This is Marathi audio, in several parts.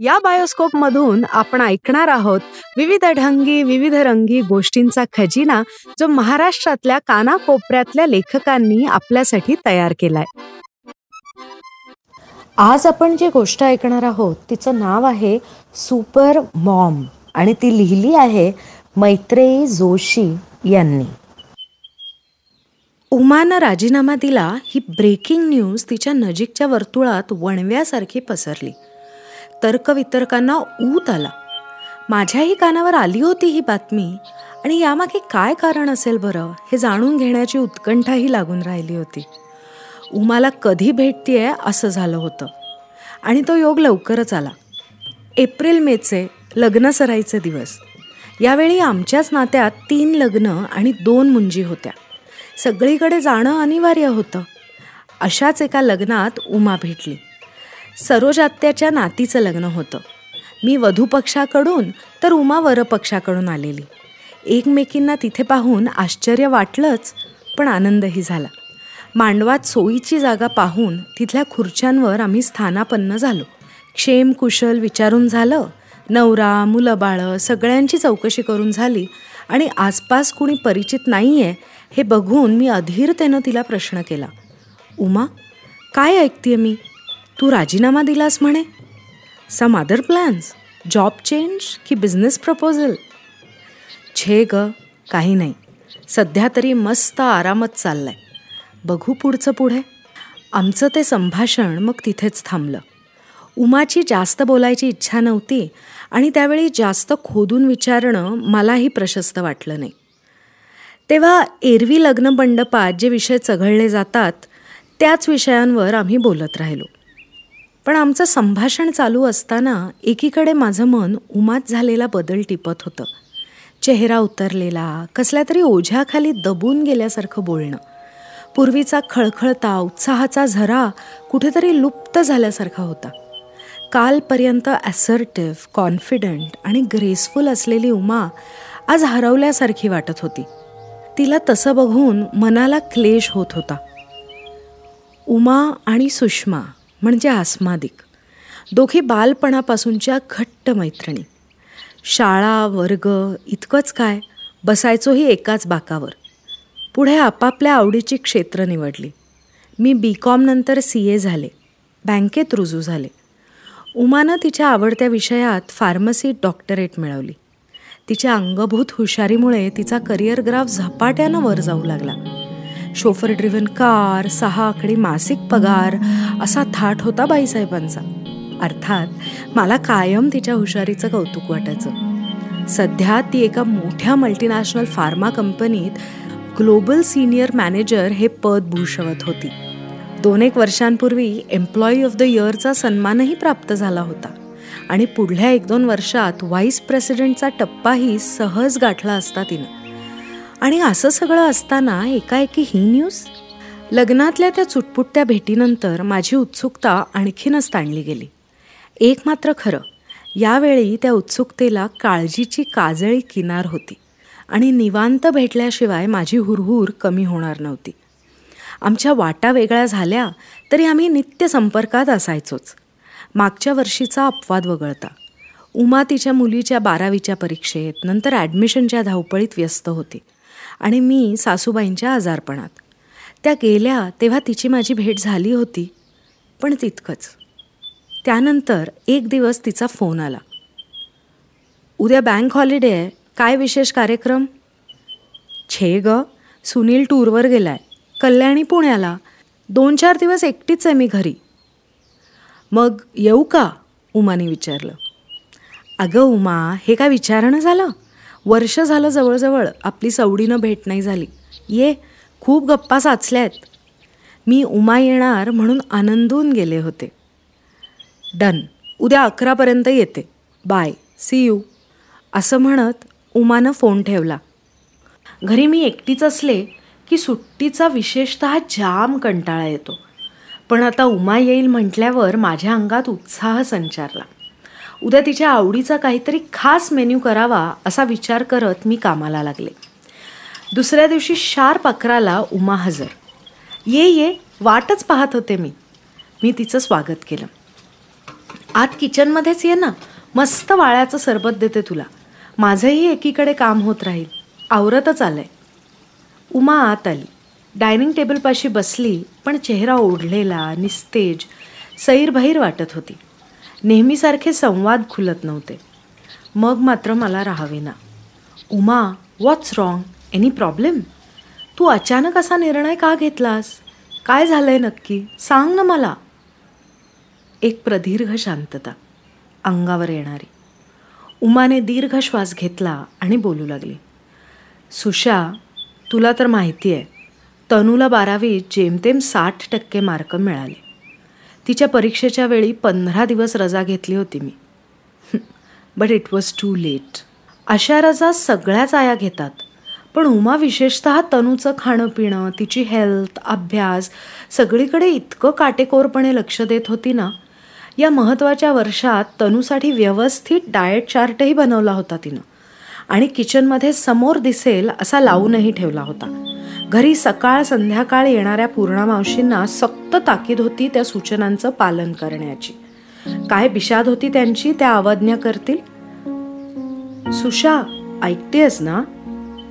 या बायोस्कोप मधून आपण ऐकणार आहोत विविध ढंगी विविध रंगी गोष्टींचा खजिना जो महाराष्ट्रातल्या कानाकोपऱ्यातल्या लेखकांनी आपल्यासाठी तयार केलाय. आज आपण जी गोष्ट ऐकणार आहोत तिचं नाव आहे सुपर मॉम आणि ती लिहिली आहे मैत्रेयी जोशी यांनी. उमानं राजीनामा दिला ही ब्रेकिंग न्यूज तिच्या नजीकच्या वर्तुळात वणव्यासारखी पसरली. तर्कवितर्कांना ऊत आला. माझ्याही कानावर आली होती ही बातमी आणि यामागे काय कारण असेल बरं हे जाणून घेण्याची उत्कंठाही लागून राहिली होती. उमाला कधी भेटतीये असं झालं होतं. आणि तो योग लवकरच आला. एप्रिल मेचे लग्न सराईचे दिवस. यावेळी आमच्याच नात्यात तीन लग्न आणि दोन मुंजी होत्या. सगळीकडे जाणं अनिवार्य होतं. अशाच एका लग्नात उमा भेटली. सरोजात्याच्या नातीचं लग्न होतं. मी वधूपक्षाकडून तर उमा वरपक्षाकडून आलेली. एकमेकींना तिथे पाहून आश्चर्य वाटलंच पण आनंदही झाला. मांडवात सोयीची जागा पाहून तिथल्या खुर्च्यांवर आम्ही स्थानापन्न झालो. क्षेम कुशल विचारून झालं नवरा मुलं बाळं सगळ्यांची चौकशी करून झाली आणि आसपास कुणी परिचित नाही आहे हे बघून मी अधीरतेनं तिला प्रश्न केला. उमा काय ऐकते मी? तू राजीनामा दिलास म्हणे? Some other plans job change की बिझनेस प्रपोजल छे ग काही नाही. सध्या तरी मस्त आरामच चाललाय. बघू पुढचं पुढे. आमचं ते संभाषण मग तिथेच थांबलं. उमाची जास्त बोलायची इच्छा नव्हती आणि त्यावेळी जास्त खोदून विचारणं मलाही प्रशस्त वाटलं नाही. तेव्हा एरवी लग्न मंडपात जे विषय चघळले जातात त्याच विषयांवर आम्ही बोलत राहिलो. पण आमचं संभाषण चालू असताना एकीकडे माझं मन उमात झालेला बदल टिपत होतं. चेहरा उतरलेला कसल्या तरी ओझ्याखाली दबून गेल्यासारखं बोलणं. पूर्वीचा खळखळता उत्साहाचा झरा कुठेतरी लुप्त झाल्यासारखा होता. कालपर्यंत ॲसर्टिव्ह कॉन्फिडंट आणि ग्रेसफुल असलेली उमा आज हरवल्यासारखी वाटत होती. तिला तसं बघून मनाला क्लेश होत होता. उमा आणि सुषमा म्हणजे आस्मादिक. दोघी बालपणापासूनच्या घट्ट मैत्रिणी. शाळा वर्ग इतकंच काय बसायचोही एकाच बाकावर. पुढे आपापल्या आवडीची क्षेत्र निवडली. मी बी कॉमनंतर सी ए झाले. बँकेत रुजू झाले. उमानं तिच्या आवडत्या विषयात फार्मसी डॉक्टरेट मिळवली. तिच्या अंगभूत हुशारीमुळे तिचा करिअर ग्राफ झपाट्यानं वर जाऊ लागला. शोफर ड्रिव्हन कार सहा आकडी मासिक पगार असा थाट होता बाईसाहेबांचा. अर्थात मला कायम तिच्या हुशारीचं कौतुक वाटायचं. सध्या ती एका मोठ्या मल्टीनॅशनल फार्मा कंपनीत ग्लोबल सिनियर मॅनेजर हे पद भूषवत होती. दोन एक वर्षांपूर्वी एम्प्लॉई ऑफ द इयरचा सन्मानही प्राप्त झाला होता. आणि पुढल्या एक दोन वर्षात व्हाईस प्रेसिडेंटचा टप्पाही सहज गाठला असता तिनं. आणि असं सगळं असताना एकाएकी ही न्यूज? लग्नातल्या त्या चुटपुटत्या भेटीनंतर माझी उत्सुकता आणखीनच ताणली गेली. एक मात्र खरं यावेळी त्या उत्सुकतेला काळजीची काजळी किनार होती आणि निवांत भेटल्याशिवाय माझी हुरहुर कमी होणार नव्हती. आमच्या वाटा वेगळ्या झाल्या तरी आम्ही नित्य संपर्कात असायचोच. मागच्या वर्षीचा अपवाद वगळता. उमा तिच्या मुलीच्या बारावीच्या परीक्षेत नंतर ॲडमिशनच्या धावपळीत व्यस्त होती. आणि मी सासूबाईंच्या आजारपणात. त्या गेल्या तेव्हा तिची माझी भेट झाली होती पण तितकंच. त्यानंतर एक दिवस तिचा फोन आला. उद्या बँक हॉलिडे आहे काय विशेष कार्यक्रम? छे ग सुनील टूरवर गेलाय कल्याणी पुण्याला. दोन चार दिवस एकटीच आहे मी घरी. मग येऊ का? उमाने विचारलं. अगं उमा हे काय विचारणं झालं? वर्ष झालं जवळजवळ आपली सवडीनं भेट नाही झाली. ये खूप गप्पा साचल्या आहेत मी उमा येणार म्हणून आनंदून गेले होते. डन उद्या अकरापर्यंत येते. Bye see you. असं म्हणत उमानं फोन ठेवला. घरी मी एकटीच असले की सुट्टीचा विशेषतः जाम कंटाळा येतो. पण आता उमा येईल म्हटल्यावर माझ्या अंगात उत्साह संचारला. उद्या तिच्या आवडीचा काहीतरी खास मेन्यू करावा असा विचार करत मी कामाला लागले. दुसऱ्या दिवशी शार्प अकराला उमा हजर. ये ये वाटच पाहत होते मी. मी तिचं स्वागत केलं. आत किचनमध्येच ये ना मस्त वाळ्याचं सरबत देते तुला. माझंही एकीकडे काम होत राहील. आवरतच आलंय. उमा आत आली. डायनिंग टेबलपाशी बसली पण चेहरा ओढलेला निस्तेज सैरभैर वाटत होती. नेहमीसारखे संवाद खुलत नव्हते. मग मात्र मला राहावेना. Uma what's wrong any problem तू अचानक असा निर्णय का घेतलास? काय झालं आहे नक्की? सांग ना मला. एक प्रदीर्घ शांतता अंगावर येणारी. उमाने दीर्घ श्वास घेतला आणि बोलू लागली. सुशा तुला तर माहिती आहे तनूला बारावीत जेमतेम साठ टक्के मार्क मिळाले. तिच्या परीक्षेच्या वेळी पंधरा दिवस रजा घेतली होती मी. But it was too late अशा रजा सगळ्याच आया घेतात. पण उमा विशेषत तनूचं खाणं पिणं तिची हेल्थ अभ्यास सगळीकडे इतकं काटेकोरपणे लक्ष देत होती ना या महत्त्वाच्या वर्षात तनूसाठी व्यवस्थित डाएट चार्टही बनवला होता तिनं. आणि किचनमध्ये समोर दिसेल असा लावूनही ठेवला होता. घरी सकाळ संध्याकाळ येणाऱ्या पूर्णा मावशींना सक्त ताकीद होती त्या सूचनांचं पालन करण्याची. काय बिशाद होती त्यांची त्या अवज्ञा करतील? सुशा ऐकतेस ना?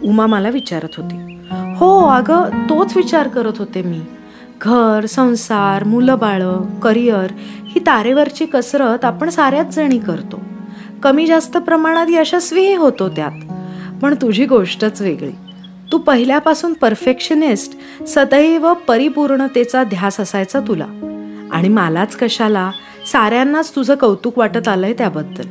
उमा मला विचारत होती. हो अगं तोच विचार करत होते मी. घर संसार मुलं बाळं करिअर ही तारेवरची कसरत आपण साऱ्याच जणी करतो. कमी जास्त प्रमाणात यशस्वीही होतो त्यात. पण तुझी गोष्टच वेगळी. तू पहिल्यापासून परफेक्शनिस्ट सदैव परिपूर्णतेचा ध्यास असायचा तुला. आणि मलाच कशाला? साऱ्यांनाच तुझं कौतुक वाटत आलंय त्याबद्दल.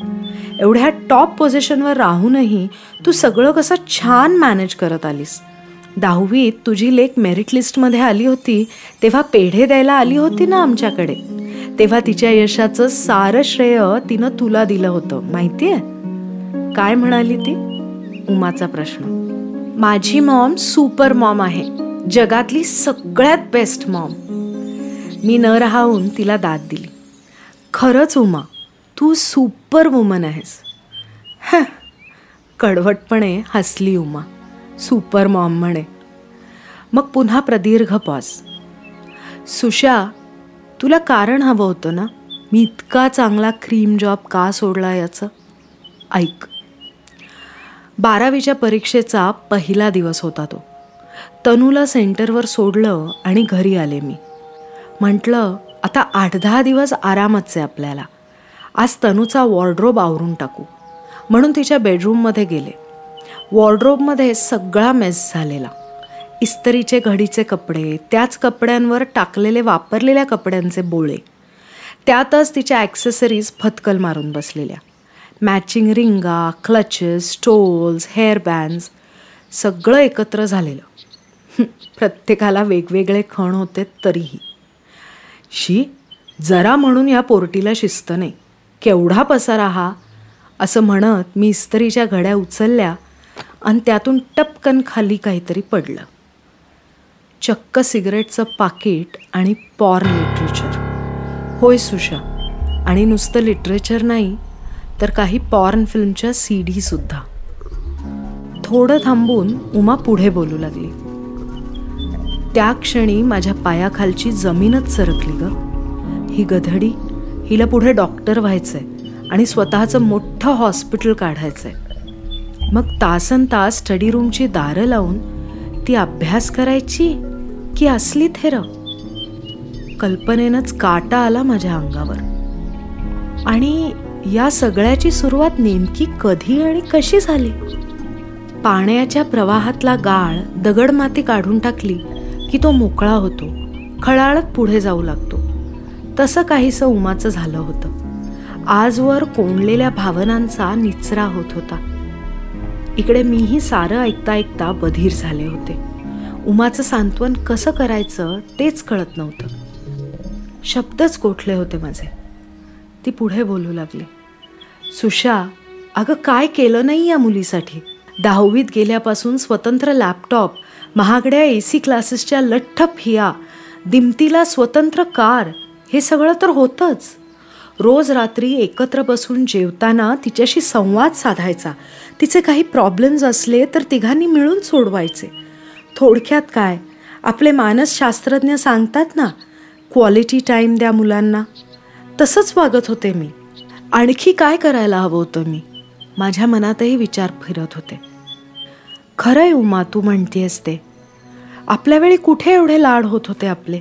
एवढ्या टॉप पोझिशनवर राहूनही तू सगळं कसं छान मॅनेज करत आलीस. दहावीत तुझी लेख मेरिट लिस्टमध्ये आली होती तेव्हा पेढे द्यायला आली होती ना आमच्याकडे. तेव्हा तिच्या यशाचं सारं श्रेय तिनं तुला दिलं होतं माहिती आहे काय म्हणाली ती? उमाचा प्रश्न. माझी मॉम सुपर मॉम आहे. जगातली सगळ्यात बेस्ट मॉम. मी न राहून तिला दाद दिली. खरंच उमा तू सुपर वुमन आहेस. कडवटपणे हसली उमा सुपर मॉम म्हणे. मग पुन्हा प्रदीर्घ पॉस सुशा तुला कारण हवं होतं ना? मी इतका चांगला क्रीम जॉब का सोडला याचं? ऐक. बारावीच्या परीक्षेचा पहिला दिवस होता तो. तनूला सेंटरवर सोडलं आणि घरी आले मी. म्हटलं आता आठ दहा दिवस आरामच आहे आपल्याला. आज तनूचा वॉर्ड्रोब आवरून टाकू. म्हणून तिच्या बेडरूममध्ये गेले. वॉर्ड्रोबमध्ये सगळा मेस झालेला. इस्तरीचे घडीचे कपडे त्याच कपड्यांवर टाकलेले वापरलेल्या कपड्यांचे बोळे. त्यातच तिच्या ॲक्सेसरीज फतकल मारून बसलेल्या. मॅचिंग रिंगा क्लचेस टोल्स हेअरबँड्स सगळं एकत्र झालेलं. प्रत्येकाला वेगवेगळे खण होते तरीही. शी जरा म्हणून या पोर्टीला शिस्त नाही. केवढा पसारा हा? असं म्हणत मी इस्त्रीच्या घड्या उचलल्या आणि त्यातून टपकन खाली काहीतरी पडलं. चक्क सिगरेटचं पाकिट आणि पॉर्न लिटरेचर. होय सुशा आणि नुसतं लिटरेचर नाही तर काही पॉर्न फिल्मच्या सी डीसुद्धा थोडं थांबून उमा पुढे बोलू लागली. त्या क्षणी माझ्या पायाखालची जमीनच सरकली ग. ही गधडी हिला पुढे डॉक्टर व्हायचंय आणि स्वतःचं मोठं हॉस्पिटल काढायचंय. मग तासन तास स्टडी रूमची दारं लावून ती अभ्यास करायची की असली थेर? कल्पनेनंच काटा आला माझ्या अंगावर. आणि या सगळ्याची सुरुवात नेमकी कधी आणि कशी झाली? पाण्याच्या प्रवाहातला गाळ दगडमाती काढून टाकली की तो मोकळा होतो खळाळत पुढे जाऊ लागतो. तसं काहीसं उमाचं झालं होतं. आजवर कोंडलेल्या भावनांचा निचरा होत होता. इकडे मीही सारं ऐकता ऐकता बधीर झाले होते. उमाचं सांत्वन कसं करायचं तेच कळत नव्हतं. शब्दच गोठले होते माझे. ती पुढे बोलू लागली. सुशा अगं काय केलं नाही या मुलीसाठी? दहावीत गेल्यापासून स्वतंत्र लॅपटॉप महागड्या ए सी क्लासेसच्या लठ्ठ फिया दिमतीला स्वतंत्र कार हे सगळं तर होतंच. रोज रात्री एकत्र बसून जेवताना तिच्याशी संवाद साधायचा. तिचे काही प्रॉब्लेम्स असले तर तिघांनी मिळून सोडवायचे. थोडक्यात काय? आपले मानसशास्त्रज्ञ सांगतात ना क्वालिटी टाईम द्या मुलांना. तसंच वागत होते मी. आणखी काय करायला हवं होतं मी? माझ्या मनातही विचार फिरत होते. खरंय उमा तू म्हणतेस ते. आपल्यावेळी कुठे एवढे लाड होत होते आपले?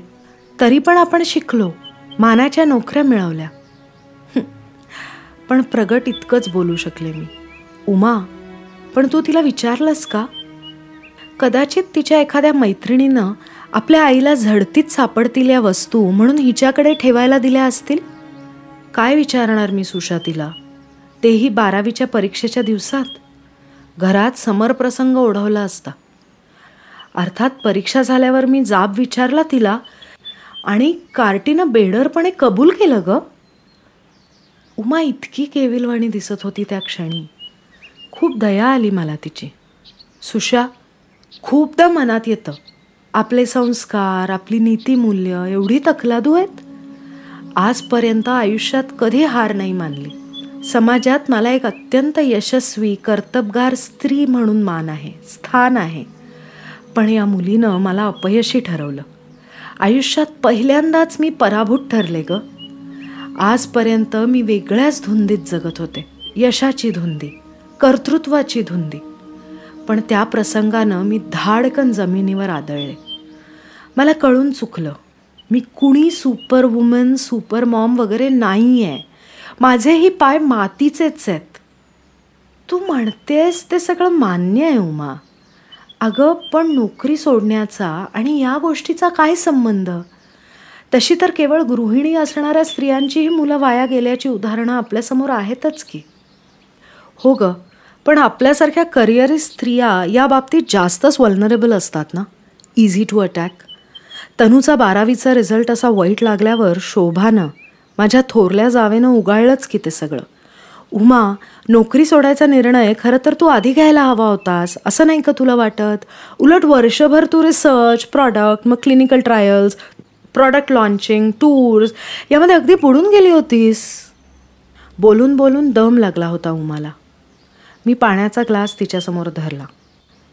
तरी पण आपण शिकलो. मानाच्या नोकऱ्या मिळवल्या. पण प्रगट इतकंच बोलू शकले मी. उमा पण तू तिला विचारलंस का? कदाचित तिच्या एखाद्या मैत्रिणीनं आपल्या आईला झडतीत सापडतील या वस्तू म्हणून हिच्याकडे ठेवायला दिल्या असतील? काय विचारणार मी सुषा तिला तेही बारावीच्या परीक्षेच्या दिवसात? घरात समरप्रसंग ओढवला असता. अर्थात परीक्षा झाल्यावर मी जाब विचारला तिला आणि कार्टीनं बेडरपणे कबूल केलं ग. उमा इतकी केविलवाणी दिसत होती त्या क्षणी. खूप दया आली मला तिची. सुशा खूपदा मनात येतं. आपले संस्कार आपली नीतिमूल्य एवढी तकलादू आहेत? आजपर्यंत आयुष्यात कधी हार नाही मानली. समाजात मला एक अत्यंत यशस्वी कर्तबगार स्त्री म्हणून मान आहे स्थान आहे. पण या मुलीनं मला अपयशी ठरवलं. आयुष्यात पहिल्यांदाच मी पराभूत ठरले ग. आजपर्यंत मी वेगळ्याच धुंदीत जगत होते यशाची धुंदी कर्तृत्वाची धुंदी. पण त्या प्रसंगानं मी धाडकन जमिनीवर आदळले. मला कळून चुकलं मी कुणी सुपर वुमन सुपर मॉम वगैरे नाही आहे माझेही पाय मातीचेच आहेत. तू म्हणतेस ते सगळं मान्य आहे उमा. अगं पण नोकरी सोडण्याचा आणि या गोष्टीचा काय संबंध? तशी तर केवळ गृहिणी असणाऱ्या स्त्रियांचीही मुलं वाया गेल्याची उदाहरणं आपल्यासमोर आहेतच की. हो ग पण आपल्यासारख्या करिअरी स्त्रिया या बाबतीत जास्तच वल्नरेबल असतात ना? इझी टू अटॅक तनूचा बारावीचा रिझल्ट असा वाईट लागल्यावर शोभानं माझ्या थोरल्या जावेनं उगाळलंच की ते सगळं. उमा नोकरी सोडायचा निर्णय खरं तर तू आधी घ्यायला हवा होतास असं नाही का तुला वाटत? उलट वर्षभर तू रिसर्च प्रॉडक्ट मग clinical trials product launching tours यामध्ये अगदी बुडून गेली होतीस. बोलून बोलून दम लागला होता उमाला. मी पाण्याचा ग्लास तिच्यासमोर धरला.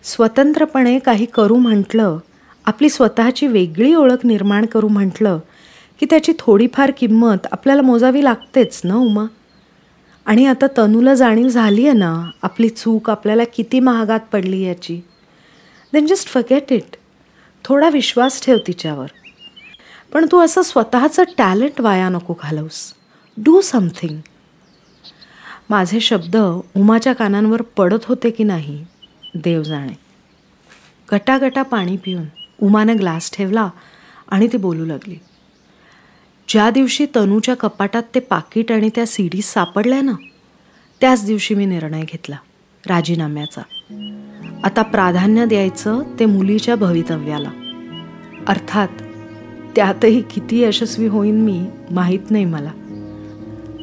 स्वतंत्रपणे काही करू म्हटलं आपली स्वतःची वेगळी ओळख निर्माण करू म्हटलं की त्याची थोडीफार किंमत आपल्याला मोजावी लागतेच ना उमा? आणि आता तनूला जाणीव झाली आहे ना आपली चूक आपल्याला किती महागात पडली याची? देन जस्ट फगेट इट थोडा विश्वास ठेव तिच्यावर. पण तू असं स्वतःचं टॅलेंट वाया नको घालवस. डू समथिंग माझे शब्द उमाच्या कानांवर पडत होते की नाही देव जाणे. गटागटा पाणी पिऊन. उमानं ग्लास ठेवला आणि ती बोलू लागली. ज्या दिवशी तनूच्या कपाटात ते पाकिट आणि त्या सीडी सापडल्या ना त्याच दिवशी मी निर्णय घेतला राजीनाम्याचा. आता प्राधान्य द्यायचं ते मुलीच्या भवितव्याला. अर्थात त्यातही किती यशस्वी होईन मी माहीत नाही मला.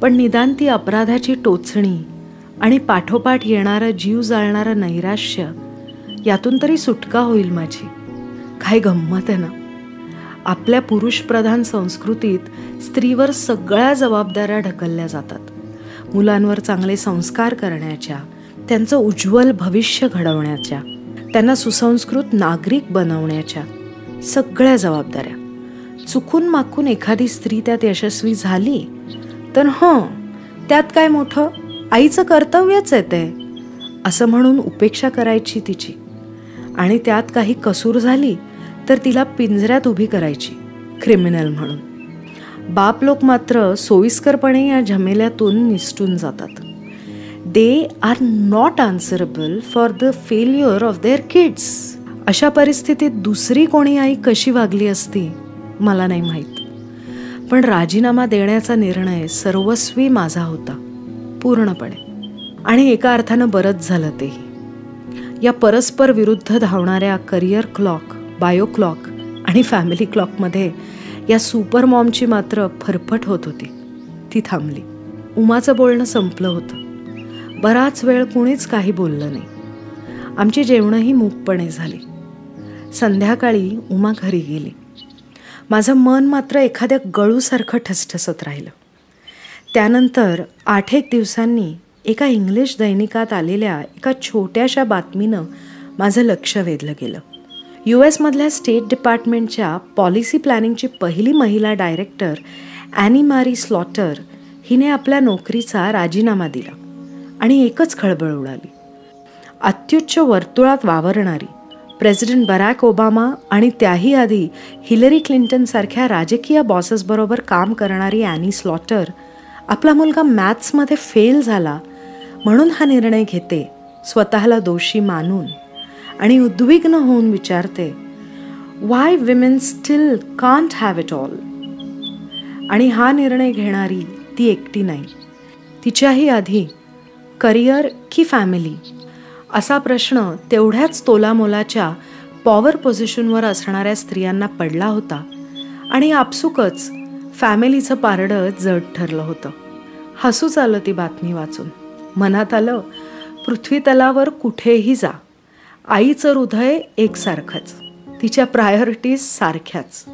पण निदान ती अपराधाची टोचणी आणि पाठोपाठ येणारं जीव जाळणारं नैराश्य यातून तरी सुटका होईल माझी. काय गंमत आहे ना. आपल्या पुरुषप्रधान संस्कृतीत स्त्रीवर सगळ्या जबाबदाऱ्या ढकलल्या जातात. मुलांवर चांगले संस्कार करण्याच्या त्यांचं उज्ज्वल भविष्य घडवण्याच्या त्यांना सुसंस्कृत नागरिक बनवण्याच्या सगळ्या जबाबदाऱ्या. चुकून माकून एखादी स्त्री त्यात यशस्वी झाली तर हं त्यात काय मोठं? आईचं कर्तव्यच आहे ते. असं म्हणून उपेक्षा करायची तिची. आणि त्यात काही कसूर झाली तर तिला पिंजऱ्यात उभी करायची क्रिमिनल म्हणून. बाप लोक मात्र सोयीस्करपणे या झमेल्यातून निसटून जातात. They are not answerable for the failure of their kids अशा परिस्थितीत दुसरी कोणी आई कशी वागली असती मला नाही माहीत. पण राजीनामा देण्याचा निर्णय सर्वस्वी माझा होता पूर्णपणे. आणि एका अर्थानं बरंच झालं तेही. या परस्पर विरुद्ध धावणाऱ्या करिअर क्लॉक बायो क्लॉक आणि फॅमिली क्लॉकमध्ये या सुपर मॉमची मात्र फरफट होत होती. ती थांबली. उमाचं बोलणं संपलं होतं. बराच वेळ कुणीच काही बोललं नाही. आमची जेवणंही मूकपणे झाली. संध्याकाळी उमा घरी गेली. माझं मन मात्र एखाद्या गळूसारखं ठसठसत राहिलं. त्यानंतर आठ एक दिवसांनी एका इंग्लिश दैनिकात आलेल्या एका छोट्याशा बातमीनं माझं लक्ष वेधलं गेलं. यू एसमधल्या स्टेट डिपार्टमेंटच्या पॉलिसी प्लॅनिंगची पहिली महिला डायरेक्टर ॲनी मारी स्लॉटर हिने आपल्या नोकरीचा राजीनामा दिला आणि एकच खळबळ उडाली. अत्युच्च वर्तुळात वावरणारी प्रेसिडेंट बराक ओबामा आणि त्याही आधी हिलरी क्लिंटनसारख्या राजकीय बॉसेसबरोबर काम करणारी ॲनी स्लॉटर आपला मुलगा मॅथ्समध्ये फेल झाला म्हणून हा निर्णय घेते स्वतःला दोषी मानून. आणि उद्विग्न होऊन विचारते why women still can't have it all आणि हा निर्णय घेणारी ती एकटी नाही. तिच्याही आधी करिअर की फॅमिली असा प्रश्न तेवढ्याच तोलामोलाच्या पॉवर पोझिशनवर असणाऱ्या स्त्रियांना पडला होता आणि आपसुकच फॅमिलीचं पारडं जड ठरलं होतं. हसूच आलं ती बातमी वाचून. मनात आलं पृथ्वी तलावर कुठेही जा. आईचं हृदय एकसारखंच तिच्या प्रायोरिटीज सारख्याच.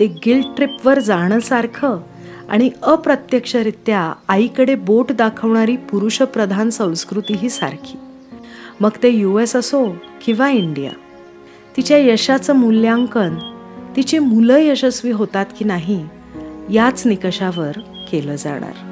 ते गिल्ट ट्रिपवर जाणं सारखं आणि अप्रत्यक्षरित्या आईकडे बोट दाखवणारी पुरुषप्रधान संस्कृतीही सारखी. मग ते यू एस असो किंवा इंडिया तिच्या यशाचं मूल्यांकन तिची मुलं यशस्वी होतात की नाही याच निकषावर केलं जाणार.